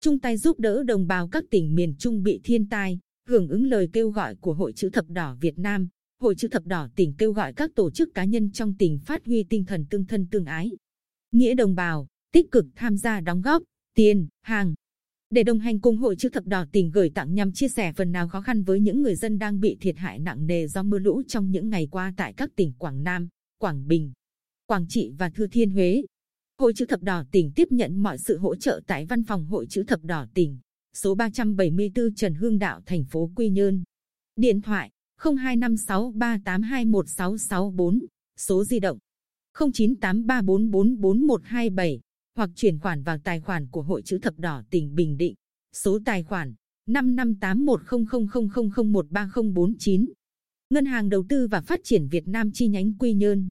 chung tay giúp đỡ đồng bào các tỉnh miền Trung bị thiên tai, hưởng ứng lời kêu gọi của Hội chữ thập đỏ Việt Nam. Hội chữ thập đỏ tỉnh kêu gọi các tổ chức cá nhân trong tỉnh phát huy tinh thần tương thân tương ái, nghĩa đồng bào, tích cực tham gia đóng góp tiền, hàng để đồng hành cùng Hội chữ thập đỏ tỉnh gửi tặng nhằm chia sẻ phần nào khó khăn với những người dân đang bị thiệt hại nặng nề do mưa lũ trong những ngày qua tại các tỉnh Quảng Nam, Quảng Bình, Quảng Trị và Thừa Thiên Huế. Hội chữ thập đỏ tỉnh tiếp nhận mọi sự hỗ trợ tại văn phòng Hội chữ thập đỏ tỉnh, số 374 Trần Hương Đạo, thành phố Quy Nhơn. Điện thoại 025638216664, số di động 0983444127 hoặc chuyển khoản vào tài khoản của Hội chữ thập đỏ tỉnh Bình Định. Số tài khoản 55810000013049. Ngân hàng Đầu tư và Phát triển Việt Nam chi nhánh Quy Nhơn